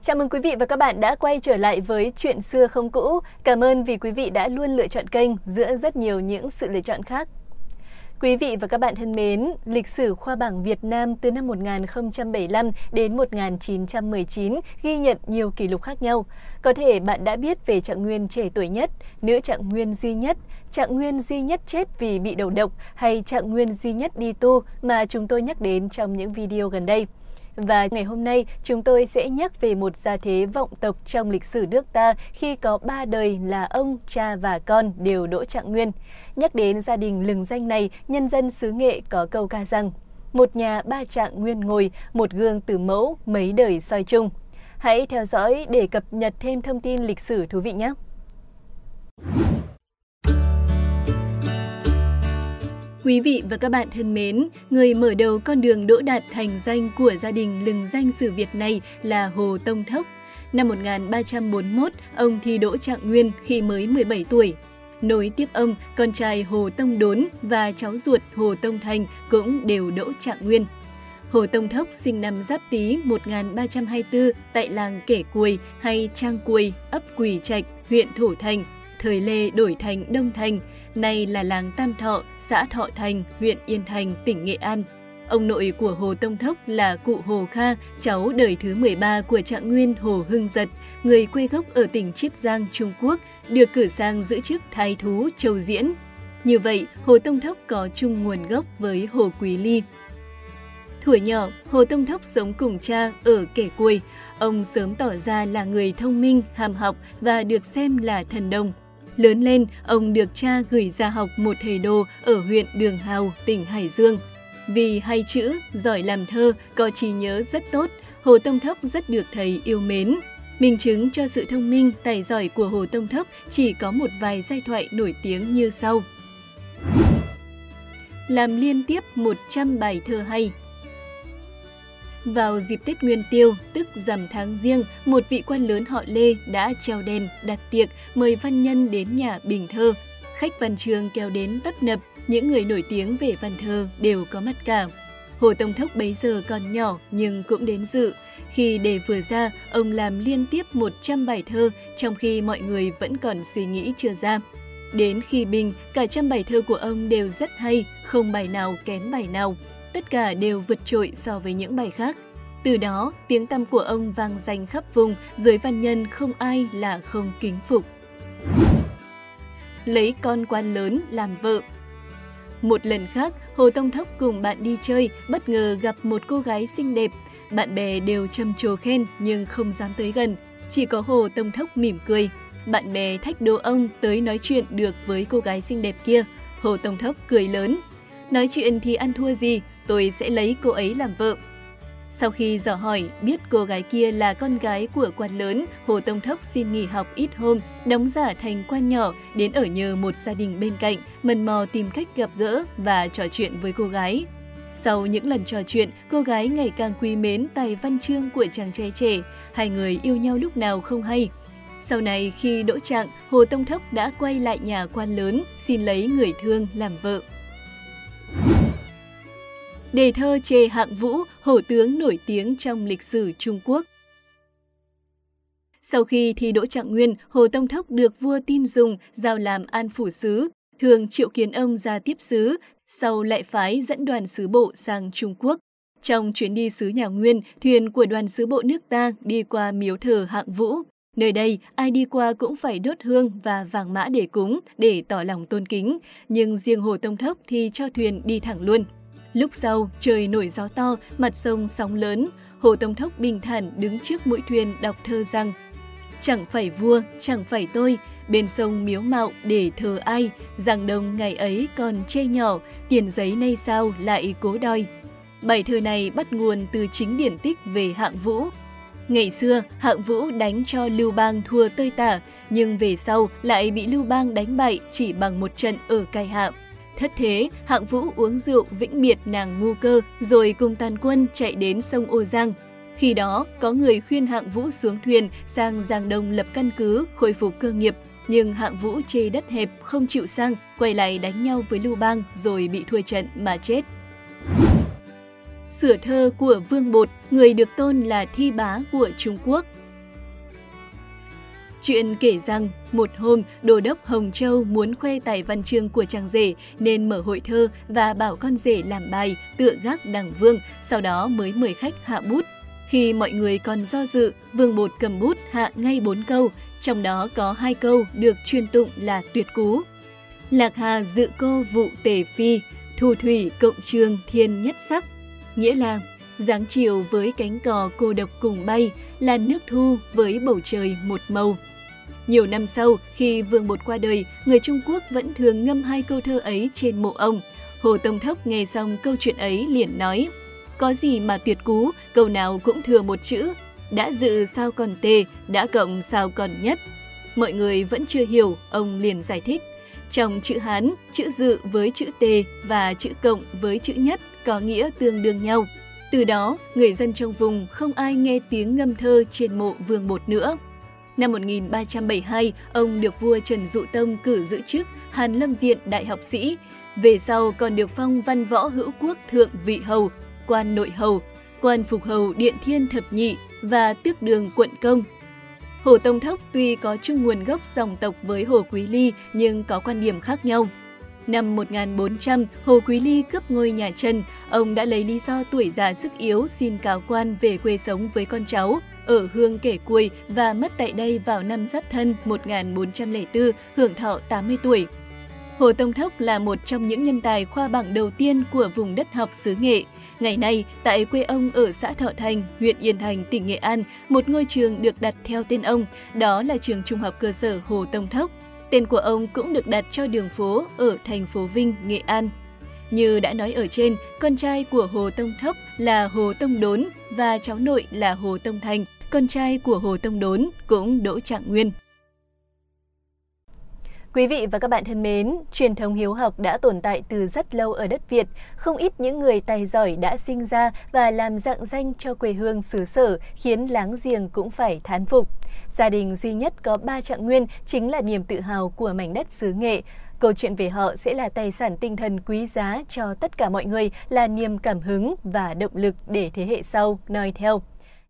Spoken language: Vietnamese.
Chào mừng quý vị và các bạn đã quay trở lại với Chuyện xưa không cũ. Cảm ơn vì quý vị đã luôn lựa chọn kênh giữa rất nhiều những sự lựa chọn khác. Quý vị và các bạn thân mến, lịch sử khoa bảng Việt Nam từ năm 1075 đến 1919 ghi nhận nhiều kỷ lục khác nhau. Có thể bạn đã biết về trạng nguyên trẻ tuổi nhất, nữ trạng nguyên duy nhất, trạng nguyên duy nhất chết vì bị đầu độc hay trạng nguyên duy nhất đi tu mà chúng tôi nhắc đến trong những video gần đây. Và ngày hôm nay, chúng tôi sẽ nhắc về một gia thế vọng tộc trong lịch sử nước ta khi có ba đời là ông, cha và con đều đỗ trạng nguyên. Nhắc đến gia đình lừng danh này, nhân dân xứ nghệ có câu ca rằng một nhà ba trạng nguyên ngồi, một gương từ mẫu, mấy đời soi chung. Hãy theo dõi để cập nhật thêm thông tin lịch sử thú vị nhé! Quý vị và các bạn thân mến, người mở đầu con đường đỗ đạt thành danh của gia đình lừng danh sử Việt này là Hồ Tông Thốc. Năm 1341, ông thi đỗ trạng nguyên khi mới 17 tuổi. Nối tiếp ông, con trai Hồ Tông Đốn và cháu ruột Hồ Tông Thành cũng đều đỗ trạng nguyên. Hồ Tông Thốc sinh năm Giáp Tý 1324 tại làng kể Cuồi hay Trang Cuồi, ấp Quỳ Trạch, huyện Thủ Thành, thời Lê đổi thành Đông Thành, nay là làng Tam Thọ, xã Thọ Thành, huyện Yên Thành, tỉnh Nghệ An. Ông nội của Hồ Tông Thốc là cụ Hồ Kha, cháu đời thứ 13 của trạng nguyên Hồ Hưng Giật, người quê gốc ở tỉnh Chiết Giang, Trung Quốc, được cử sang giữ chức thái thú Châu Diễn. Như vậy, Hồ Tông Thốc có chung nguồn gốc với Hồ Quý Ly. Thuở nhỏ, Hồ Tông Thốc sống cùng cha ở kẻ cuối. Ông sớm tỏ ra là người thông minh, hàm học và được xem là thần đồng. Lớn lên, ông được cha gửi ra học một thầy đồ ở huyện Đường Hào, tỉnh Hải Dương. Vì hay chữ, giỏi làm thơ, có trí nhớ rất tốt, Hồ Tông Thốc rất được thầy yêu mến. Minh chứng cho sự thông minh, tài giỏi của Hồ Tông Thốc chỉ có một vài giai thoại nổi tiếng như sau. Làm liên tiếp 100 bài thơ hay vào dịp Tết Nguyên Tiêu, tức rằm tháng riêng, một vị quan lớn họ Lê đã treo đèn, đặt tiệc, mời văn nhân đến nhà bình thơ. Khách văn trường kéo đến tấp nập, những người nổi tiếng về văn thơ đều có mặt cả. Hồ Tông Thốc bấy giờ còn nhỏ nhưng cũng đến dự. Khi đề vừa ra, ông làm liên tiếp 100 bài thơ, trong khi mọi người vẫn còn suy nghĩ chưa ra. Đến khi bình, cả trăm bài thơ của ông đều rất hay, không bài nào kém bài nào tất cả đều vượt trội so với những bài khác. Từ đó, tiếng tăm của ông vang danh khắp vùng, giới văn nhân không ai là không kính phục. Lấy con quan lớn làm vợ Một lần khác, Hồ Tông Thốc cùng bạn đi chơi, bất ngờ gặp một cô gái xinh đẹp. Bạn bè đều trầm trồ khen nhưng không dám tới gần, chỉ có Hồ Tông Thốc mỉm cười. Bạn bè thách đố ông tới nói chuyện được với cô gái xinh đẹp kia. Hồ Tông Thốc cười lớn. Nói chuyện thì ăn thua gì, tôi sẽ lấy cô ấy làm vợ. Sau khi dò hỏi biết cô gái kia là con gái của quan lớn, Hồ Tông Thốc xin nghỉ học ít hôm, đóng giả thành quan nhỏ, đến ở nhờ một gia đình bên cạnh, mần mò tìm cách gặp gỡ và trò chuyện với cô gái. Sau những lần trò chuyện, cô gái ngày càng quý mến tài văn chương của chàng trai trẻ, hai người yêu nhau lúc nào không hay. Sau này khi đỗ trạng, Hồ Tông Thốc đã quay lại nhà quan lớn, xin lấy người thương làm vợ. Đề thơ chê hạng vũ, hổ tướng nổi tiếng trong lịch sử Trung Quốc. Sau khi thi đỗ trạng nguyên, Hồ Tông Thốc được vua tin dùng giao làm an phủ sứ, thường triệu kiến ông ra tiếp sứ, sau lại phái dẫn đoàn sứ bộ sang Trung Quốc. Trong chuyến đi sứ nhà Nguyên, thuyền của đoàn sứ bộ nước ta đi qua miếu thờ hạng vũ. Nơi đây, ai đi qua cũng phải đốt hương và vàng mã để cúng, để tỏ lòng tôn kính. Nhưng riêng Hồ Tông Thốc thì cho thuyền đi thẳng luôn. Lúc sau, trời nổi gió to, mặt sông sóng lớn. Hồ Tông Thốc bình thản đứng trước mũi thuyền đọc thơ rằng Chẳng phải vua, chẳng phải tôi, bên sông miếu mạo để thờ ai, rằng đông ngày ấy còn chê nhỏ, tiền giấy nay sao lại cố đòi. Bài thơ này bắt nguồn từ chính điển tích về hạng vũ. Ngày xưa, hạng vũ đánh cho Lưu Bang thua tơi tả, nhưng về sau lại bị Lưu Bang đánh bại chỉ bằng một trận ở cai hạm. Thất thế, hạng vũ uống rượu vĩnh biệt nàng ngu cơ rồi cùng tàn quân chạy đến sông Ô Giang. Khi đó, có người khuyên hạng vũ xuống thuyền sang Giang Đông lập căn cứ, khôi phục cơ nghiệp. Nhưng hạng vũ chê đất hẹp không chịu sang, quay lại đánh nhau với Lưu Bang rồi bị thua trận mà chết. Sửa thơ của Vương Bột, người được tôn là thi bá của Trung Quốc. Chuyện kể rằng, một hôm, Đô đốc Hồng Châu muốn khoe tài văn chương của chàng rể nên mở hội thơ và bảo con rể làm bài tựa gác đằng vương, sau đó mới mời khách hạ bút. Khi mọi người còn do dự, Vương Bột cầm bút hạ ngay bốn câu, trong đó có hai câu được truyền tụng là tuyệt cú. Lạc Hà dự cô vụ tề phi, thu thủy cộng trường thiên nhất sắc. Nghĩa là dáng chiều với cánh cò cô độc cùng bay, là nước thu với bầu trời một màu. Nhiều năm sau, khi Vương Bột qua đời, người Trung Quốc vẫn thường ngâm hai câu thơ ấy trên mộ ông. Hồ Tông Thốc nghe xong câu chuyện ấy liền nói, có gì mà tuyệt cú, câu nào cũng thừa một chữ, đã dự sao còn tê, đã cộng sao còn nhất. Mọi người vẫn chưa hiểu, ông liền giải thích. Trong chữ Hán, chữ dự với chữ tê và chữ cộng với chữ nhất có nghĩa tương đương nhau. Từ đó, người dân trong vùng không ai nghe tiếng ngâm thơ trên mộ vương bột nữa. Năm 1372, ông được vua Trần Dụ Tông cử giữ chức Hàn Lâm Viện Đại học sĩ. Về sau còn được phong văn võ hữu quốc thượng vị hầu, quan nội hầu, quan phục hầu điện thiên thập nhị và tước đường quận công. Hồ Tông Thốc tuy có chung nguồn gốc dòng tộc với Hồ Quý Ly nhưng có quan điểm khác nhau. Năm 1400, Hồ Quý Ly cướp ngôi nhà Trần, ông đã lấy lý do tuổi già sức yếu xin cáo quan về quê sống với con cháu, ở hương kể cuôi và mất tại đây vào năm Giáp Thân 1404, hưởng thọ 80 tuổi. Hồ Tông Thốc là một trong những nhân tài khoa bảng đầu tiên của vùng đất học xứ Nghệ. Ngày nay, tại quê ông ở xã Thọ Thành, huyện Yên Thành, tỉnh Nghệ An, một ngôi trường được đặt theo tên ông, đó là trường trung học cơ sở Hồ Tông Thốc. Tên của ông cũng được đặt cho đường phố ở thành phố Vinh, Nghệ An. Như đã nói ở trên, con trai của Hồ Tông Thốc là Hồ Tông Đốn và cháu nội là Hồ Tông Thành, con trai của Hồ Tông Đốn cũng Đỗ Trạng Nguyên. Quý vị và các bạn thân mến, truyền thống hiếu học đã tồn tại từ rất lâu ở đất Việt. Không ít những người tài giỏi đã sinh ra và làm dạng danh cho quê hương xứ sở, khiến láng giềng cũng phải thán phục. Gia đình duy nhất có ba trạng nguyên chính là niềm tự hào của mảnh đất xứ nghệ. Câu chuyện về họ sẽ là tài sản tinh thần quý giá cho tất cả mọi người, là niềm cảm hứng và động lực để thế hệ sau noi theo.